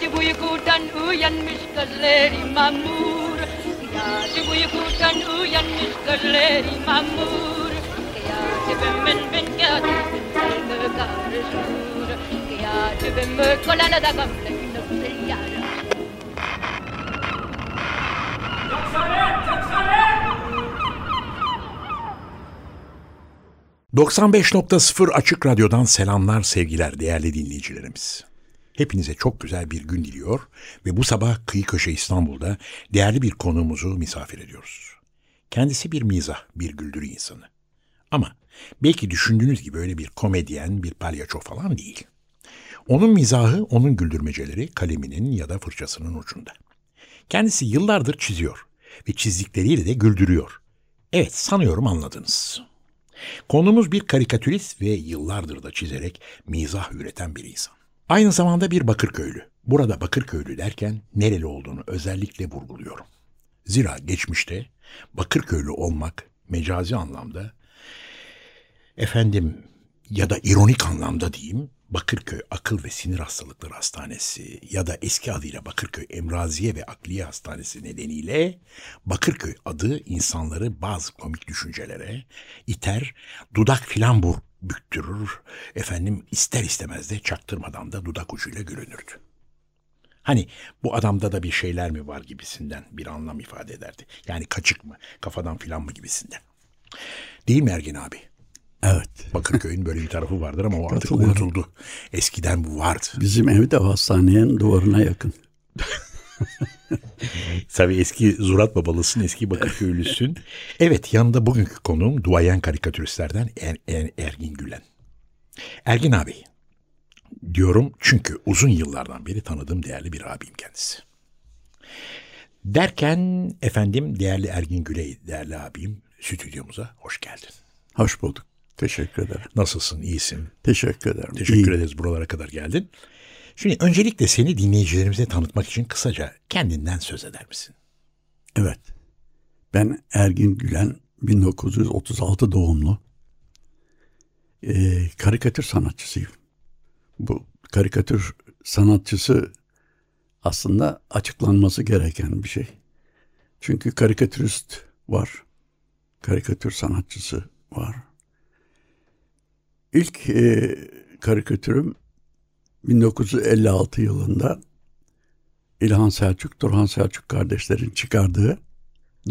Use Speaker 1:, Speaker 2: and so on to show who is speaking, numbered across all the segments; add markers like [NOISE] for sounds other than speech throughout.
Speaker 1: Gece uykudan uyanmış gözleri mamur. Gece uykudan uyanmış gözleri mamur. Gece ben ben gece ben karışır Gece ben kolana da gamle nöbte yara
Speaker 2: 95.0 Açık Radyo'dan selamlar sevgiler değerli dinleyicilerimiz. Hepinize çok güzel bir gün diliyor ve bu sabah Kıyı Köşe İstanbul'da değerli bir konuğumuzu misafir ediyoruz. Kendisi bir mizah, bir güldürü insanı. Ama belki düşündüğünüz gibi öyle bir komedyen, bir palyaço falan değil. Onun mizahı, onun güldürmeceleri kaleminin ya da fırçasının ucunda. Kendisi yıllardır çiziyor ve çizdikleriyle de güldürüyor. Evet sanıyorum anladınız. Konumuz bir karikatürist ve yıllardır da çizerek mizah üreten bir insan. Aynı zamanda bir Bakırköylü. Burada Bakırköylü derken nereli olduğunu özellikle vurguluyorum. Zira geçmişte Bakırköylü olmak mecazi anlamda efendim ya da ironik anlamda diyeyim Bakırköy Akıl ve Sinir Hastalıkları Hastanesi ya da eski adıyla Bakırköy Emraziye ve Akliye Hastanesi nedeniyle Bakırköy adı insanları bazı komik düşüncelere iter, dudak filan bur büktürür, efendim ister istemez de çaktırmadan da dudak ucuyla gülünürdü. Hani bu adamda da bir şeyler mi var gibisinden bir anlam ifade ederdi. Yani kaçık mı, kafadan filan mı gibisinden. Değil mi Ergin abi?
Speaker 3: Evet.
Speaker 2: Bakırköy'ün böyle bir tarafı vardır ama o artık unutuldu. Eskiden bu vardı.
Speaker 3: Bizim ev de hastanenin duvarına yakın. [LAUGHS] [LAUGHS]
Speaker 2: Tabii eski Zurat babalısın, eski Bakırköylüsün. evet yanında bugünkü konuğum duayen karikatüristlerden er, er, Ergin Gülen. Ergin abi diyorum çünkü uzun yıllardan beri tanıdığım değerli bir abim kendisi. Derken efendim değerli Ergin Güley, değerli abim stüdyomuza hoş geldin.
Speaker 3: Hoş bulduk. Teşekkür ederim.
Speaker 2: Nasılsın? İyisin.
Speaker 3: Teşekkür ederim.
Speaker 2: Teşekkür İyiyim. ederiz buralara kadar geldin. Şimdi öncelikle seni dinleyicilerimize tanıtmak için kısaca kendinden söz eder misin?
Speaker 3: Evet. Ben Ergin Gülen 1936 doğumlu. Ee, karikatür sanatçısıyım. Bu karikatür sanatçısı aslında açıklanması gereken bir şey. Çünkü karikatürist var. Karikatür sanatçısı var. İlk e, karikatürüm 1956 yılında İlhan Selçuk, Turhan Selçuk kardeşlerin çıkardığı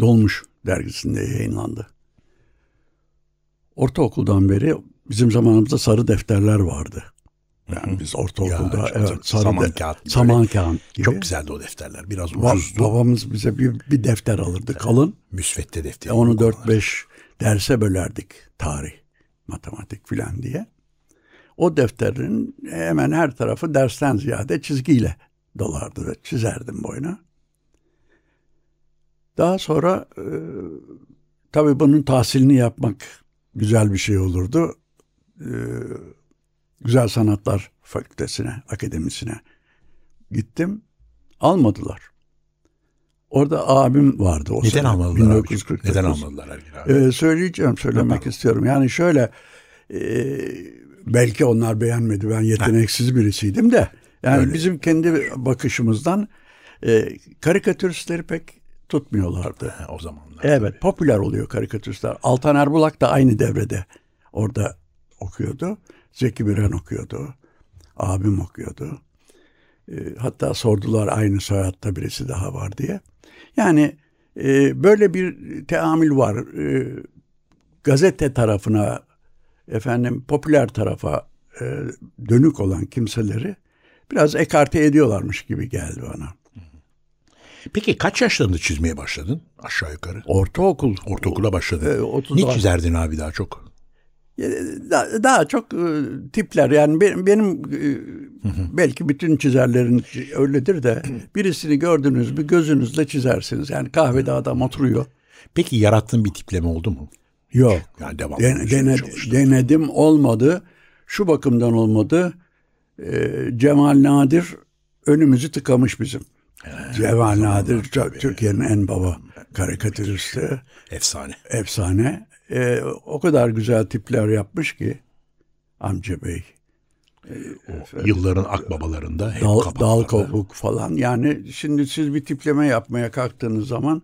Speaker 3: Dolmuş dergisinde yayınlandı. Ortaokuldan beri bizim zamanımızda sarı defterler vardı. Yani biz ortaokulda ya, evet sarı
Speaker 2: saman de, kağıt.
Speaker 3: Saman kağıt
Speaker 2: gibi. Çok güzeldi o defterler. Biraz ucuzdu.
Speaker 3: Babamız bize bir, bir defter alırdı kalın.
Speaker 2: Müsvedde defteri.
Speaker 3: Onu 4-5 derse bölerdik. Tarih, matematik filan diye. O defterin hemen her tarafı dersten ziyade çizgiyle dolardı ve çizerdim boyuna. Daha sonra e, tabii bunun tahsilini yapmak güzel bir şey olurdu. E, Güzel Sanatlar Fakültesine, akademisine gittim. Almadılar. Orada abim vardı. O
Speaker 2: Neden sene, almadılar 1949. Neden almadılar Ergin abi?
Speaker 3: Ee, söyleyeceğim, söylemek ha, istiyorum. Yani şöyle, e, belki onlar beğenmedi. Ben yeteneksiz birisiydim de. Yani Öyle. bizim kendi bakışımızdan e, karikatüristleri pek tutmuyorlardı.
Speaker 2: Ha, o zamanlar.
Speaker 3: Evet, tabii. popüler oluyor karikatüristler. Altan Erbulak da aynı devrede orada okuyordu. Zeki Müren okuyordu. Abim okuyordu. E, hatta sordular aynı soyadda birisi daha var diye. Yani e, böyle bir teamül var. E, gazete tarafına, efendim popüler tarafa e, dönük olan kimseleri biraz ekarte ediyorlarmış gibi geldi bana.
Speaker 2: Peki kaç yaşlarında çizmeye başladın aşağı yukarı?
Speaker 3: Ortaokul.
Speaker 2: Ortaokula başladın. E, ne çizerdin abi daha çok?
Speaker 3: E, da- Daha çok e, tipler yani benim, benim e, belki bütün çizerlerin öyledir de [CLEARS THROAT] birisini gördünüz mü gözünüzle çizersiniz. Yani kahvede adam oturuyor.
Speaker 2: Peki yarattığın bir tipleme oldu mu?
Speaker 3: Yok.
Speaker 2: Yani devamlı
Speaker 3: Den-
Speaker 2: üzerine
Speaker 3: dene-
Speaker 2: çalıştın.
Speaker 3: denedim olmadı. Şu bakımdan olmadı. Ee, Cemal Nadir önümüzü tıkamış bizim. Cemal Nadir Türkiye'nin en baba karikatüristi.
Speaker 2: Efsane.
Speaker 3: Efsane. Ee, o kadar güzel tipler yapmış ki amca bey.
Speaker 2: Yılların akbabalarında hep
Speaker 3: Dal, dal kopuk falan. Yani şimdi siz bir tipleme yapmaya kalktığınız zaman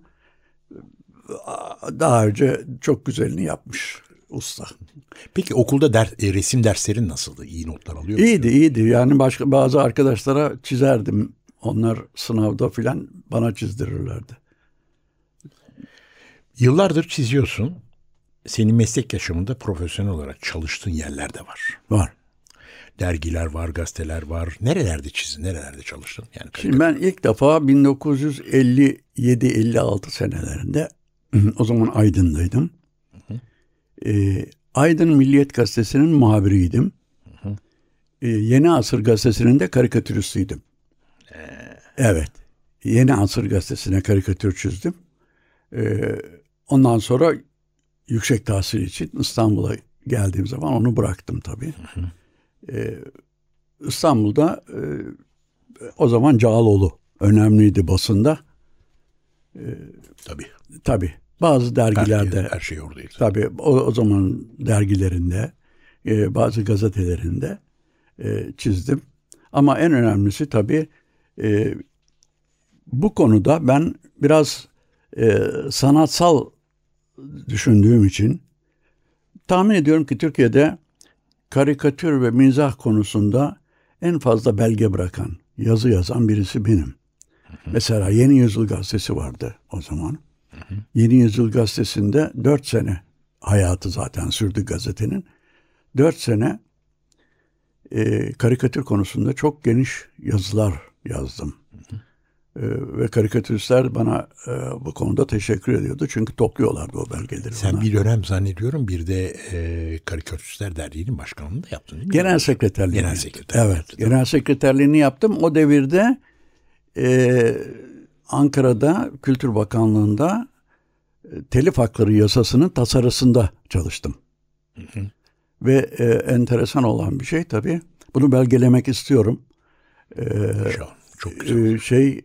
Speaker 3: daha önce çok güzelini yapmış usta.
Speaker 2: Peki okulda der, e, resim derslerin nasıldı? İyi notlar alıyor muydun?
Speaker 3: İyiydi iyiydi. Yani başka bazı arkadaşlara çizerdim. Onlar sınavda filan bana çizdirirlerdi.
Speaker 2: Yıllardır çiziyorsun. Senin meslek yaşamında profesyonel olarak çalıştığın yerler de var.
Speaker 3: Var.
Speaker 2: Dergiler var, gazeteler var. Nerelerde çizdin, nerelerde çalıştın? Yani
Speaker 3: Şimdi ben ilk defa 1957-56 senelerinde o zaman Aydın'daydım. Ee, Aydın Milliyet Gazetesi'nin muhabiriydim. Ee, Yeni Asır Gazetesi'nin de karikatüristiydim. Evet. Yeni Asır Gazetesi'ne karikatür çizdim. Ee, ondan sonra yüksek tahsil için İstanbul'a geldiğim zaman onu bıraktım tabii. Ee, İstanbul'da e, o zaman Cağaloğlu önemliydi basında.
Speaker 2: tabii.
Speaker 3: Tabii bazı dergilerde,
Speaker 2: Her, her şey oradaydı.
Speaker 3: tabii o, o zaman dergilerinde, e, bazı gazetelerinde e, çizdim. Ama en önemlisi tabii e, bu konuda ben biraz e, sanatsal düşündüğüm için tahmin ediyorum ki Türkiye'de karikatür ve mizah konusunda en fazla belge bırakan, yazı yazan birisi benim. Mesela Yeni Yüzyıl Gazetesi vardı o zaman. Yeni Yüzyıl Gazetesi'nde dört sene hayatı zaten sürdü gazetenin. Dört sene e, karikatür konusunda çok geniş yazılar yazdım. E, ve karikatüristler bana e, bu konuda teşekkür ediyordu. Çünkü topluyorlardı o belgeleri.
Speaker 2: Sen
Speaker 3: bana.
Speaker 2: bir dönem zannediyorum bir de e, Karikatüristler Derneği'nin başkanlığını da yaptın değil mi?
Speaker 3: Genel sekreterliğini.
Speaker 2: Genel
Speaker 3: yaptım.
Speaker 2: sekreter.
Speaker 3: Evet. Genel sekreterliğini yaptım. O devirde e, Ankara'da Kültür Bakanlığı'nda e, telif hakları yasasının tasarısında çalıştım. Ve e, enteresan olan bir şey tabii. Bunu belgelemek istiyorum.
Speaker 2: An Çok güzel.
Speaker 3: Ee, şey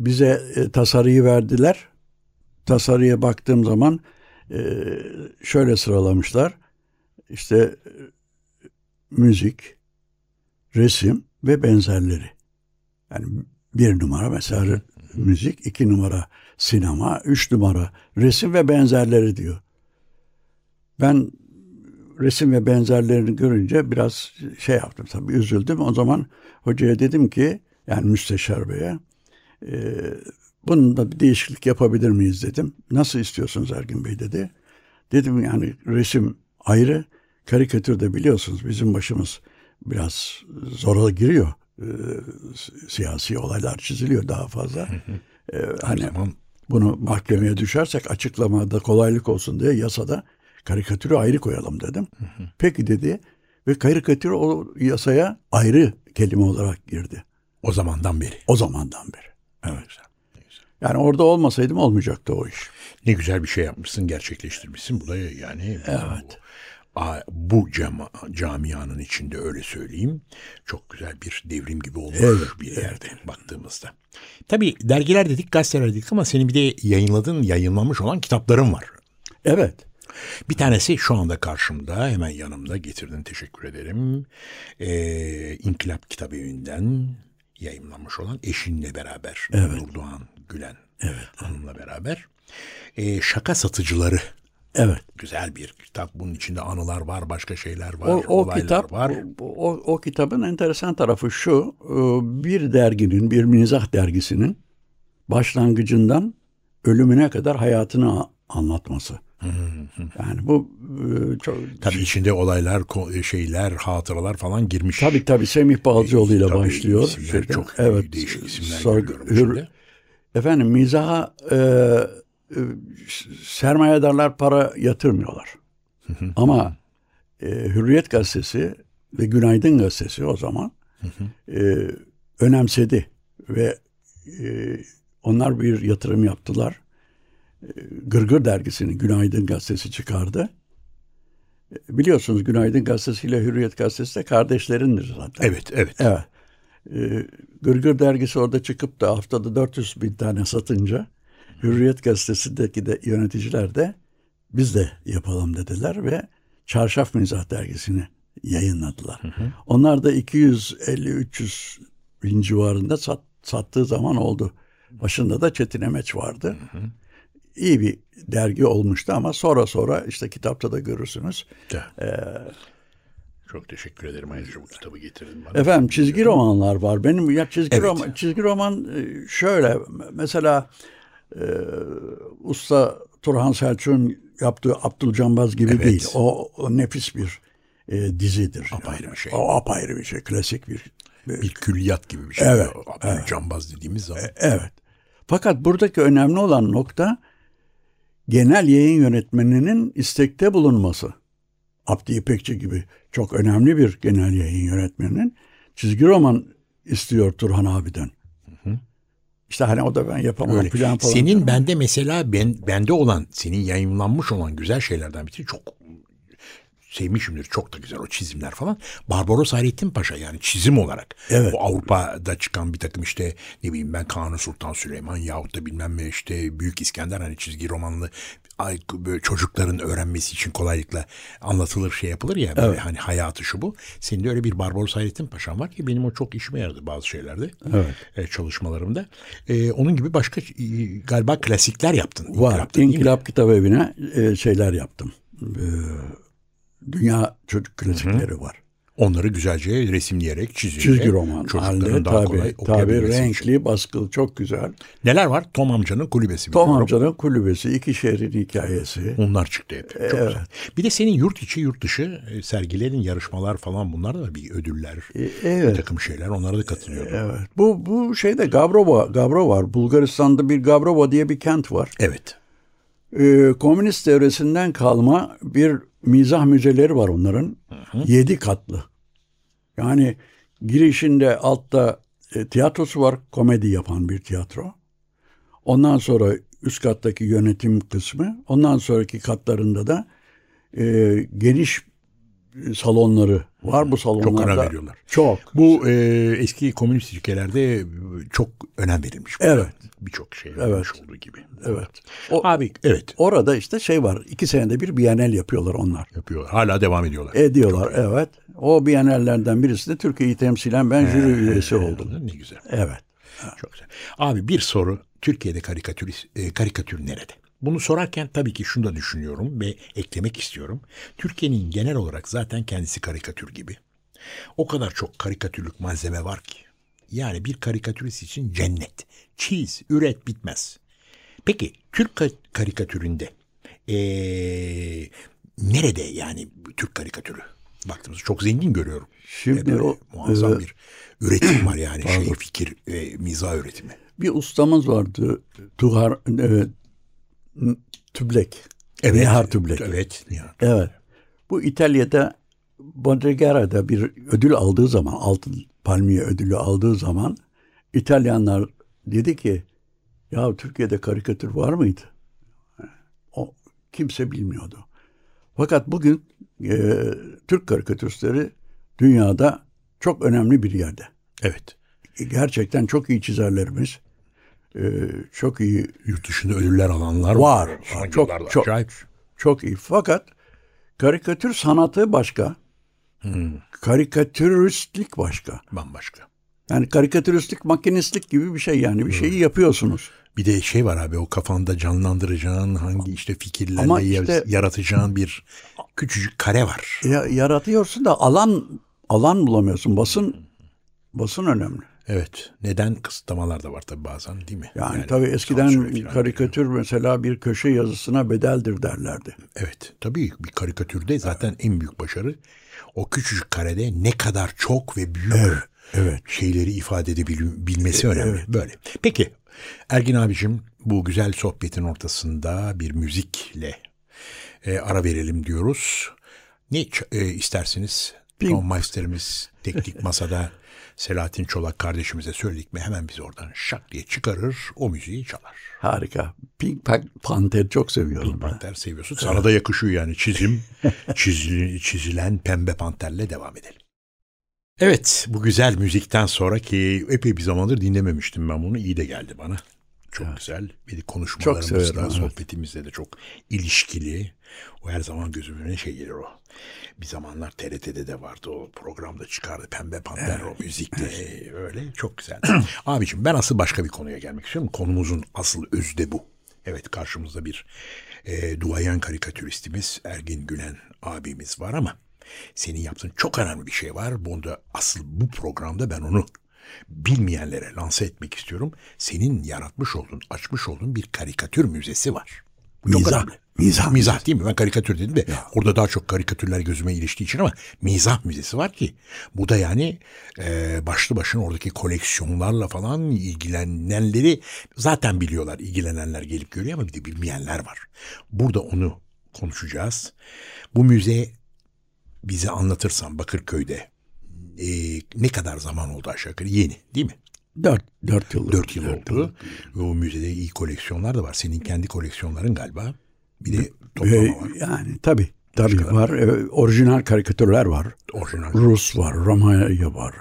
Speaker 3: bize e, tasarıyı verdiler. Tasarıya baktığım zaman e, şöyle sıralamışlar. İşte e, müzik, resim ve benzerleri. Yani bir numara mesela müzik, iki numara sinema, üç numara resim ve benzerleri diyor. Ben resim ve benzerlerini görünce biraz şey yaptım tabii üzüldüm. O zaman hocaya dedim ki yani müsteşar beye e, bunun bir değişiklik yapabilir miyiz dedim. Nasıl istiyorsunuz Ergin Bey dedi. Dedim yani resim ayrı, karikatür de biliyorsunuz bizim başımız biraz zora giriyor. E, siyasi olaylar çiziliyor daha fazla. E, hani
Speaker 2: zaman
Speaker 3: bunu mahkemeye düşersek açıklamada kolaylık olsun diye yasada karikatürü ayrı koyalım dedim. Peki dedi ve karikatür o yasaya ayrı kelime olarak girdi.
Speaker 2: o zamandan beri.
Speaker 3: O zamandan beri. Evet. Yani orada olmasaydım olmayacaktı o iş.
Speaker 2: Ne güzel bir şey yapmışsın, gerçekleştirmişsin. Bu da yani evet. Bu, cama, camianın içinde öyle söyleyeyim. Çok güzel bir devrim gibi olmuş
Speaker 3: Evet,
Speaker 2: bir yerde baktığımızda. Tabii dergiler dedik, gazeteler dedik ama senin bir de yayınladığın, yayınlanmış olan kitapların var.
Speaker 3: Evet.
Speaker 2: Bir tanesi şu anda karşımda, hemen yanımda getirdin, teşekkür ederim. Ee, İnkılap Kitap Evi'nden yayınlanmış olan eşinle beraber, Nurdoğan Gülen Hanım'la beraber. Ee, şaka Satıcıları
Speaker 3: Evet.
Speaker 2: güzel bir kitap. Bunun içinde anılar var, başka şeyler var,
Speaker 3: O, o
Speaker 2: olaylar
Speaker 3: kitap
Speaker 2: var.
Speaker 3: o, o, o kitabın enteresan tarafı şu. e, Bir derginin, bir mizah dergisinin başlangıcından ölümüne kadar hayatını anlatması. Yani bu e, çok
Speaker 2: Tabii içinde olaylar, ko- şeyler, hatıralar falan girmiş.
Speaker 3: Tabii tabii Semih Balcıoğlu ile başlıyor.
Speaker 2: isimler
Speaker 3: Şeyden,
Speaker 2: çok
Speaker 3: evet,
Speaker 2: değişik isimler görüyorum
Speaker 3: Hür-
Speaker 2: içinde.
Speaker 3: Efendim mizaha e, e, sermayedarlar para yatırmıyorlar. Ama e, Hürriyet Gazetesi ve Günaydın Gazetesi o zaman e, önemsedi ve e, onlar bir yatırım yaptılar. E, Gırgır dergisini Günaydın Gazetesi çıkardı. E, Biliyorsunuz Günaydın Gazetesi ile Hürriyet Gazetesi de kardeşlerindir zaten.
Speaker 2: Evet, evet.
Speaker 3: Evet. Ee, Gırgır dergisi orada çıkıp da haftada 400 bin tane satınca Hürriyet gazetesindeki de yöneticiler de biz de yapalım dediler ve Çarşaf Mizah dergisini yayınladılar. Onlar da 250-300 bin civarında sat, sattığı zaman oldu. Başında da Çetin Emeç vardı. İyi bir dergi olmuştu ama sonra sonra işte kitapta da görürsünüz.
Speaker 2: Çok teşekkür ederim ayrıca bu kitabı getirdin bana.
Speaker 3: Efendim çizgi romanlar var. Benim ya çizgi
Speaker 2: Evet.
Speaker 3: roman çizgi roman e, şöyle mesela e, Usta Turhan Selçuk'un yaptığı Abdülcambaz gibi
Speaker 2: Evet.
Speaker 3: değil. O, o nefis bir e, dizidir.
Speaker 2: Apayrı bir şey.
Speaker 3: O apayrı bir şey. Klasik bir.
Speaker 2: Bir külliyat gibi bir şey.
Speaker 3: Evet,
Speaker 2: Evet. Cambaz dediğimiz zaman.
Speaker 3: Evet. Fakat buradaki önemli olan nokta genel yayın yönetmeninin istekte bulunması. Abdi İpekçi gibi çok önemli bir genel yayın yönetmeninin çizgi roman istiyor Turhan abiden. İşte hani o da ben yapamam
Speaker 2: Öyle.
Speaker 3: plan falan.
Speaker 2: Senin bende mesela ben bende olan senin yayınlanmış olan güzel şeylerden biri çok sevmişimdir. Çok da güzel o çizimler falan. Barbaros Hayrettin Paşa yani çizim olarak.
Speaker 3: Evet.
Speaker 2: O Avrupa'da çıkan bir takım işte ne bileyim ben Kanuni Sultan Süleyman yahut da bilmem ne işte Büyük İskender hani çizgi romanlı böyle çocukların öğrenmesi için kolaylıkla anlatılır şey yapılır ya böyle hani hayatı şu bu. Senin de öyle bir Barbaros Hayrettin Paşa'm var ki benim o çok işime yaradı bazı şeylerde.
Speaker 3: Evet.
Speaker 2: e, çalışmalarımda. E, onun gibi başka e, galiba klasikler yaptın.
Speaker 3: Var.
Speaker 2: Mi?
Speaker 3: İnkılap Kitap Evi'ne e, şeyler yaptım. E, dünya çocuk klasikleri var.
Speaker 2: Onları güzelce resimleyerek çizerek.
Speaker 3: Çizgi roman halinde
Speaker 2: daha kolay
Speaker 3: tabi, tabi
Speaker 2: okuyabilmesi için.
Speaker 3: renkli, baskılı çok güzel.
Speaker 2: Neler var? Tom amcanın kulübesi.
Speaker 3: Tom
Speaker 2: biliyorum.
Speaker 3: amcanın kulübesi, iki şehrin hikayesi.
Speaker 2: Onlar çıktı hep. Çok güzel. Bir de senin yurt içi yurt dışı e, sergilerin yarışmalar falan bunlar da bir ödüller. Bir
Speaker 3: evet.
Speaker 2: takım şeyler onlara da katılıyordum. Evet.
Speaker 3: Evet. Bu bu şeyde Gavrova, Gavro var. Bulgaristan'da bir Gavrova diye bir kent var.
Speaker 2: evet.
Speaker 3: Ee, komünist devresinden kalma bir mizah müzeleri var onların. Yedi katlı. Yani girişinde altta e, tiyatrosu var. Komedi yapan bir tiyatro. Ondan sonra üst kattaki yönetim kısmı. Ondan sonraki katlarında da e, geniş e, salonları var. Bu salonlarda
Speaker 2: önem veriyorlar.
Speaker 3: Çok.
Speaker 2: Bu e, eski komünist ülkelerde e, çok önem verilmiş.
Speaker 3: Evet.
Speaker 2: Birçok şey
Speaker 3: Evet.
Speaker 2: olduğu gibi.
Speaker 3: Evet. O,
Speaker 2: Abi evet
Speaker 3: orada işte şey var. iki senede bir Bienal yapıyorlar onlar.
Speaker 2: yapıyor. Hala devam ediyorlar.
Speaker 3: Ediyorlar evet. O Bienallerden birisinde Türkiye'yi temsilen ben jüri üyesi oldum.
Speaker 2: Ne güzel.
Speaker 3: Evet.
Speaker 2: Çok güzel. Abi bir soru. Türkiye'de karikatür, e, karikatür nerede? Bunu sorarken tabii ki şunu da düşünüyorum ve eklemek istiyorum. Türkiye'nin genel olarak zaten kendisi karikatür gibi. O kadar çok karikatürlük malzeme var ki. Yani bir karikatürist için cennet. Çiz, üret bitmez. Peki Türk ka- karikatüründe eee, nerede yani Türk karikatürü? Baktığımızda çok zengin görüyorum.
Speaker 3: Şimdi
Speaker 2: böyle
Speaker 3: o,
Speaker 2: muazzam
Speaker 3: e,
Speaker 2: bir üretim var [CLEARS THROAT] yani şey fikir ve mizah üretimi.
Speaker 3: Bir ustamız vardı. Tuhar e, Tüblek.
Speaker 2: Evet.
Speaker 3: Nihar Tüblek.
Speaker 2: Evet. Nihar.
Speaker 3: Evet. Bu İtalya'da Bodregara'da bir ödül aldığı zaman, altın palmiye ödülü aldığı zaman İtalyanlar dedi ki ya Türkiye'de karikatür var mıydı? O kimse bilmiyordu. Fakat bugün e, Türk karikatüristleri dünyada çok önemli bir yerde.
Speaker 2: Evet.
Speaker 3: Gerçekten çok iyi çizerlerimiz, e, çok iyi
Speaker 2: Yurt dışında ödüller alanlar
Speaker 3: Var,
Speaker 2: var. Son
Speaker 3: var. Çok- çok.
Speaker 2: acayip.
Speaker 3: Çok iyi. Fakat karikatür sanatı başka. Karikatüristlik başka.
Speaker 2: Bambaşka.
Speaker 3: Yani karikatüristlik makinistlik gibi bir şey yani. Bir şeyi yapıyorsunuz.
Speaker 2: Bir de şey var abi o kafanda canlandıracağın hangi işte fikirlerle
Speaker 3: Ama işte-
Speaker 2: yaratacağın bir küçücük kare var.
Speaker 3: Ya, yaratıyorsun da alan alan bulamıyorsun. Basın basın önemli.
Speaker 2: Evet. Neden kısıtlamalar da var tabii bazen değil mi?
Speaker 3: Yani, tabii eskiden karikatür mesela bir köşe yazısına bedeldir derlerdi.
Speaker 2: Evet tabii bir karikatürde zaten en büyük başarı o küçücük karede ne kadar çok ve büyük
Speaker 3: evet.
Speaker 2: şeyleri ifade edebilmesi önemli. Böyle. Peki Ergin abicim bu güzel sohbetin ortasında bir müzikle e, ara verelim diyoruz. Ne e, istersiniz?
Speaker 3: Pink.
Speaker 2: Ton Meister'imiz teknik masada [LAUGHS] Selahattin Çolak kardeşimize söyledik mi hemen bizi oradan şak diye çıkarır o müziği çalar.
Speaker 3: Harika. Pink Pan- Panther çok seviyorum
Speaker 2: Pink. Panther seviyorsun. Sana da yakışıyor yani çizim. [LAUGHS] çizili, çizilen pembe panterle devam edelim. Evet bu güzel müzikten sonra ki epey bir zamandır dinlememiştim ben bunu. iyi de geldi bana. Çok güzel. Bir de konuşmalarımızda,
Speaker 3: severim, evet.
Speaker 2: sohbetimizde de çok ilişkili. O her zaman gözümün şey gelir o. Bir zamanlar TRT'de de vardı o programda çıkardı Pembe Panter o müzikle öyle çok güzel. [CLEARS THROAT] Abiciğim ben asıl başka bir konuya gelmek istiyorum. Konumuzun asıl özü de bu. Evet karşımızda bir e, duayen karikatüristimiz Ergin Gülen abimiz var ama senin yaptığın çok önemli bir şey var. Bunda asıl bu programda ben onu bilmeyenlere lanse etmek istiyorum. Senin yaratmış olduğun, açmış olduğun bir karikatür müzesi var.
Speaker 3: Mizah, mizah
Speaker 2: Mizah değil mi? Ben karikatür dedim de orada daha çok karikatürler gözüme iliştiği için ama mizah müzesi var ki bu da yani e, başlı başına oradaki koleksiyonlarla falan ilgilenenleri zaten biliyorlar. İlgilenenler gelip görüyor ama bir de bilmeyenler var. Burada onu konuşacağız. Bu müze bize anlatırsan Bakırköy'de e, ne kadar zaman oldu aşağı yukarı? Yeni değil mi?
Speaker 3: Dört, dört yıl.
Speaker 2: Dört yıl
Speaker 3: Dört
Speaker 2: oldu. Ve o müzede iyi koleksiyonlar da var. Senin kendi koleksiyonların galiba. Bir de toplama var.
Speaker 3: yani tabii. Tabii var. Ee, orijinal karikatürler var.
Speaker 2: Orijinal.
Speaker 3: Rus var. Romanya var.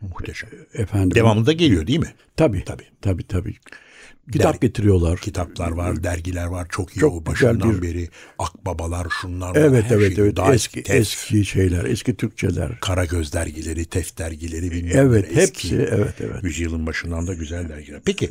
Speaker 2: Muhteşem.
Speaker 3: Efendim.
Speaker 2: Devamlı da geliyor değil mi?
Speaker 3: Tabii.
Speaker 2: Tabii.
Speaker 3: Tabii tabii. Kitap
Speaker 2: Der-
Speaker 3: getiriyorlar.
Speaker 2: Kitaplar var, dergiler var. Çok iyi
Speaker 3: Çok
Speaker 2: o başından
Speaker 3: bir-
Speaker 2: beri. Akbabalar, şunlar.
Speaker 3: Evet evet
Speaker 2: şey.
Speaker 3: evet.
Speaker 2: Daha
Speaker 3: eski
Speaker 2: tef,
Speaker 3: eski şeyler, eski Türkçeler.
Speaker 2: Karagöz dergileri, Tef dergileri bilmem
Speaker 3: Evet
Speaker 2: neler,
Speaker 3: hepsi evet evet.
Speaker 2: Yüzyılın başından da güzel dergiler. Peki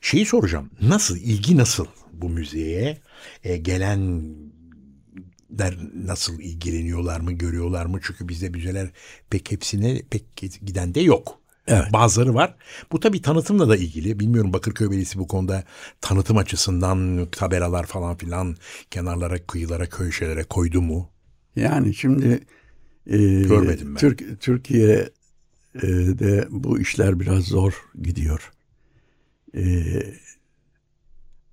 Speaker 2: şeyi soracağım. Nasıl, ilgi nasıl bu müzeye? E, gelenler nasıl ilgileniyorlar mı, görüyorlar mı? Çünkü bizde müzeler pek hepsine pek giden de yok.
Speaker 3: Evet.
Speaker 2: Bazıları var. Bu tabii tanıtımla da ilgili. Bilmiyorum Bakırköy Belediyesi bu konuda tanıtım açısından tabelalar falan filan kenarlara, kıyılara, köşelere koydu mu?
Speaker 3: Yani şimdi e,
Speaker 2: Görmedim ben.
Speaker 3: Türk, Türkiye'de bu işler biraz zor gidiyor. E,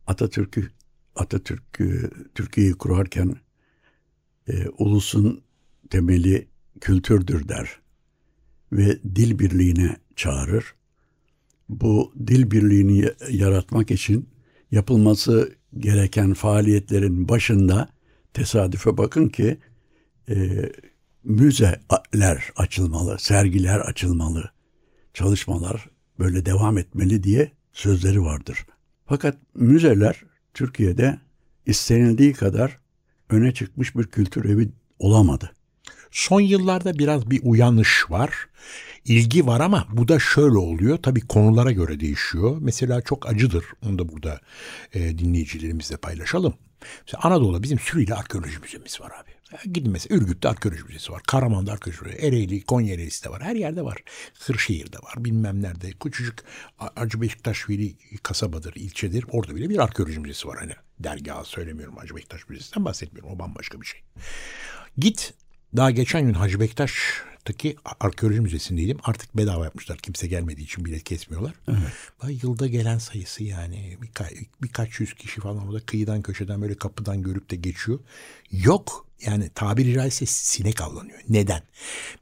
Speaker 3: Atatürk'ü Atatürk'ü Türkiye'yi kurarken e, ulusun temeli kültürdür der ve dil birliğine çağırır. Bu dil birliğini ya- yaratmak için yapılması gereken faaliyetlerin başında tesadüfe bakın ki e, müzeler açılmalı, sergiler açılmalı, çalışmalar böyle devam etmeli diye sözleri vardır. Fakat müzeler Türkiye'de istenildiği kadar öne çıkmış bir kültür evi olamadı.
Speaker 2: Son yıllarda biraz bir uyanış var. İlgi var ama bu da şöyle oluyor. Tabii konulara göre değişiyor. Mesela çok acıdır. Onu da burada e, dinleyicilerimizle paylaşalım. Mesela Anadolu'da bizim Sürüyle Arkeoloji Müzemiz var abi. Gidin mesela Ürgüp'te arkeoloji müzesi var. Karaman'da arkeoloji müzesi Ereğli, Konya Ereğlisi'de var. Her yerde var. Kırşehir'de var. Bilmem nerede. Küçücük A- Acı Beşiktaşvili kasabadır, ilçedir. Orada bile bir arkeoloji müzesi var. Hani dergahı söylemiyorum. Acı Beşiktaş Müzesi'nden bahsetmiyorum. O bambaşka bir şey. Git daha geçen gün Hacı Bektaş'taki arkeoloji müzesindeydim. Artık bedava yapmışlar. Kimse gelmediği için bilet kesmiyorlar. Evet. Yılda gelen sayısı yani birka- birkaç yüz kişi falan orada kıyıdan köşeden böyle kapıdan görüp de geçiyor. Yok yani tabiri caizse sinek avlanıyor. Neden?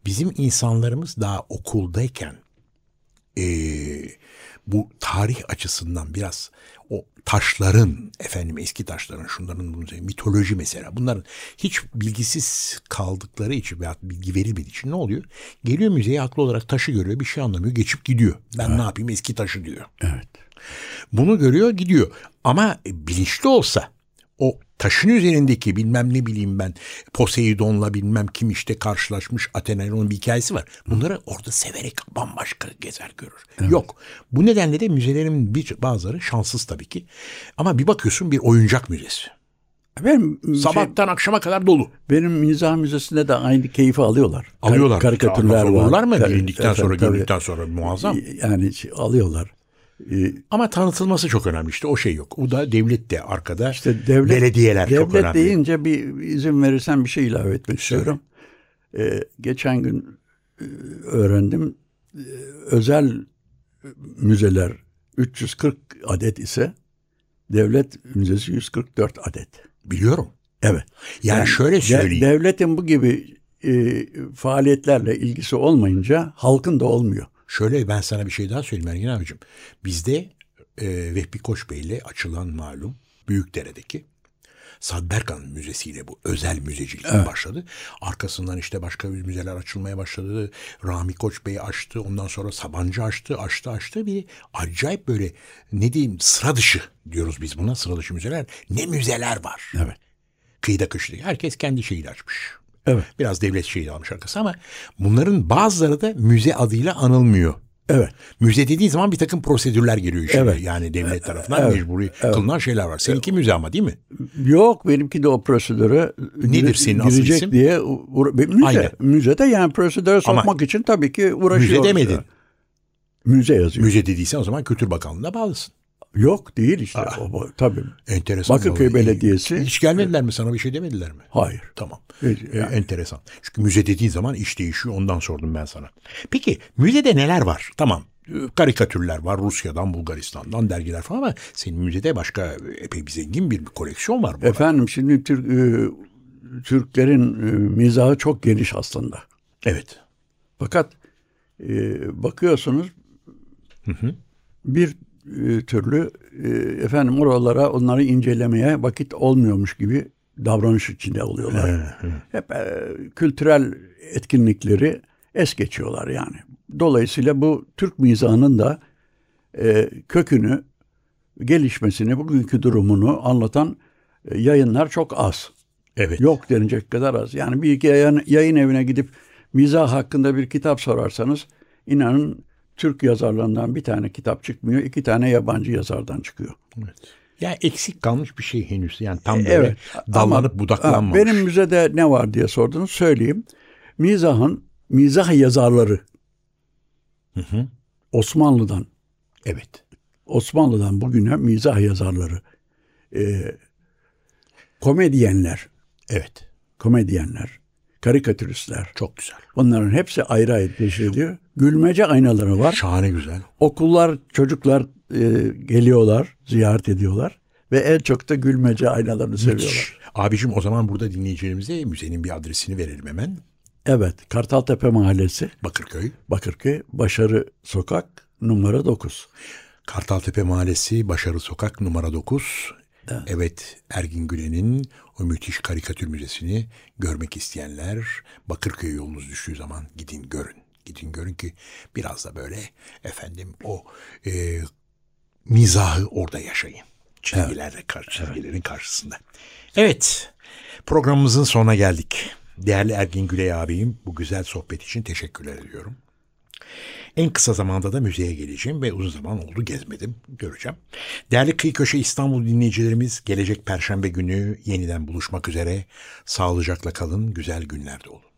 Speaker 2: Bizim insanlarımız daha okuldayken eee, bu tarih açısından biraz o taşların efendim eski taşların şunların bunun mitoloji mesela bunların hiç bilgisiz kaldıkları için veya bilgi verilmediği için ne oluyor? Geliyor müzeye haklı olarak taşı görüyor bir şey anlamıyor geçip gidiyor. Ben ne yapayım eski taşı diyor.
Speaker 3: Evet.
Speaker 2: Bunu görüyor gidiyor. Ama bilinçli olsa o taşın üzerindeki bilmem ne bileyim ben Poseidon'la bilmem kim işte karşılaşmış Athena'nın bir hikayesi var. Bunları orada severek bambaşka gezer görür. Yok. Bu nedenle de müzelerin bir bazıları şanssız tabii ki. Ama bir bakıyorsun bir oyuncak müzesi.
Speaker 3: Benim, şey,
Speaker 2: Sabahtan akşama kadar dolu.
Speaker 3: benim mizah müzesinde de aynı keyfi alıyorlar. Kar-
Speaker 2: Alıyorlar.
Speaker 3: karikatürler
Speaker 2: Olmaz
Speaker 3: var.
Speaker 2: olurlar mı?
Speaker 3: Kar-
Speaker 2: Bilindikten sonra, gördükten sonra muazzam.
Speaker 3: Yani şey, alıyorlar. Ee,
Speaker 2: Ama tanıtılması çok önemli işte o şey yok. O da devlet de arkada.
Speaker 3: İşte devlet,
Speaker 2: belediyeler çok
Speaker 3: devlet
Speaker 2: önemli.
Speaker 3: deyince bir izin verirsen bir şey ilave etmek istiyorum. Ee, geçen gün e, öğrendim. Ee, özel müzeler 340 adet ise devlet müzesi 144 adet.
Speaker 2: Biliyorum.
Speaker 3: Evet.
Speaker 2: Yani, şöyle
Speaker 3: De-
Speaker 2: söyleyeyim.
Speaker 3: devletin bu gibi e, faaliyetlerle ilgisi olmayınca halkın da olmuyor.
Speaker 2: Şöyle ben sana bir şey daha söyleyeyim Ergin abicim. Bizde e, Vehbi Koç Bey ile açılan malum Büyükdere'deki Sadberkan Müzesi'yle bu özel müzecilik başladı. Arkasından işte başka müzeler açılmaya başladı. Rami Koç Bey açtı. Ondan sonra Sabancı açtı, açtı, açtı. Bir acayip böyle ne diyeyim sıra dışı diyoruz biz buna sıra dışı müzeler. Ne müzeler var.
Speaker 3: Evet.
Speaker 2: Kıyıda köşede. Herkes kendi şeyini açmış.
Speaker 3: Evet.
Speaker 2: Biraz devlet şeyi almış arkası ama bunların bazıları da müze adıyla anılmıyor.
Speaker 3: Evet.
Speaker 2: Müze dediği zaman bir takım prosedürler giriyor işine.
Speaker 3: Evet.
Speaker 2: Yani devlet tarafından
Speaker 3: Evet.
Speaker 2: mecburi kılınan şeyler var. Seninki müze ama değil mi?
Speaker 3: Yok benimki de o prosedüre
Speaker 2: Nedir senin asıl
Speaker 3: girecek
Speaker 2: isim?
Speaker 3: diye müze.
Speaker 2: Aynen.
Speaker 3: Müzede yani prosedüre
Speaker 2: Ama
Speaker 3: sokmak için tabii ki uğraşıyor.
Speaker 2: Müze demedin.
Speaker 3: Müze yazıyor.
Speaker 2: Müze dediysen o zaman Kültür Bakanlığı'na bağlısın.
Speaker 3: Yok değil işte. O, bu- tabii.
Speaker 2: Enteresan.
Speaker 3: Bakırköy
Speaker 2: vallahi.
Speaker 3: Belediyesi-
Speaker 2: Hiç gelmediler mi sana bir şey demediler mi?
Speaker 3: Hayır.
Speaker 2: Tamam. Ee,
Speaker 3: yani.
Speaker 2: enteresan. Çünkü müze dediğin zaman iş değişiyor ondan sordum ben sana. Peki müzede neler var? Tamam. e, Karikatürler var Rusya'dan, Bulgaristan'dan dergiler falan ama senin müzede başka epey bir zengin bir koleksiyon var. burada.
Speaker 3: Efendim şimdi Türk, e, Türklerin e, mizahı çok geniş aslında.
Speaker 2: Evet.
Speaker 3: Fakat e, bakıyorsunuz bir e, türlü e, efendim oralara onları incelemeye vakit olmuyormuş gibi davranış içinde oluyorlar. Hep e, kültürel etkinlikleri es geçiyorlar yani. Dolayısıyla bu Türk mizahının da e, kökünü, gelişmesini, bugünkü durumunu anlatan e, yayınlar çok az.
Speaker 2: Evet.
Speaker 3: Yok denilecek kadar az. Yani bir iki yayın, yayın evine gidip mizah hakkında bir kitap sorarsanız inanın Türk yazarlarından bir tane kitap çıkmıyor. iki tane yabancı yazardan çıkıyor.
Speaker 2: Ya eksik kalmış bir şey henüz. Yani tam böyle
Speaker 3: Evet.
Speaker 2: dallanıp
Speaker 3: Ama,
Speaker 2: budaklanmamış.
Speaker 3: Benim müzede ne var diye sordunuz söyleyeyim. Mizahın, mizah yazarları Osmanlı'dan
Speaker 2: Evet.
Speaker 3: Osmanlı'dan bugüne mizah yazarları e, komedyenler
Speaker 2: Evet.
Speaker 3: komedyenler, karikatüristler.
Speaker 2: Çok güzel.
Speaker 3: Bunların hepsi ayrı ayrı teşhir ediyor. Gülmece aynaları var.
Speaker 2: Şahane güzel.
Speaker 3: Okullar, çocuklar e, geliyorlar, ziyaret ediyorlar. Ve en çok da gülmece aynalarını seviyorlar.
Speaker 2: Abicim o zaman burada dinleyicilerimize müzenin bir adresini verelim hemen.
Speaker 3: Evet, Kartaltepe Mahallesi,
Speaker 2: Bakırköy.
Speaker 3: Bakırköy, Başarı Sokak, numara 9.
Speaker 2: Kartaltepe Mahallesi, Başarı Sokak numara 9. Evet. Ergin Gülen'in o müthiş karikatür müzesini görmek isteyenler Bakırköy yolunuz düştüğü zaman gidin görün. Gidin görün ki biraz da böyle efendim o e, mizahı orada yaşayın. Çizgilerle karşı, çizgilerin karşısında. Evet. Programımızın sonuna geldik. Değerli Ergin Güley abim bu güzel sohbet için teşekkürler ediyorum. En kısa zamanda da müzeye geleceğim ve uzun zaman oldu gezmedim. Göreceğim. Değerli Kıyı Köşe İstanbul dinleyicilerimiz gelecek perşembe günü yeniden buluşmak üzere. Sağlıcakla kalın, güzel günlerde olun.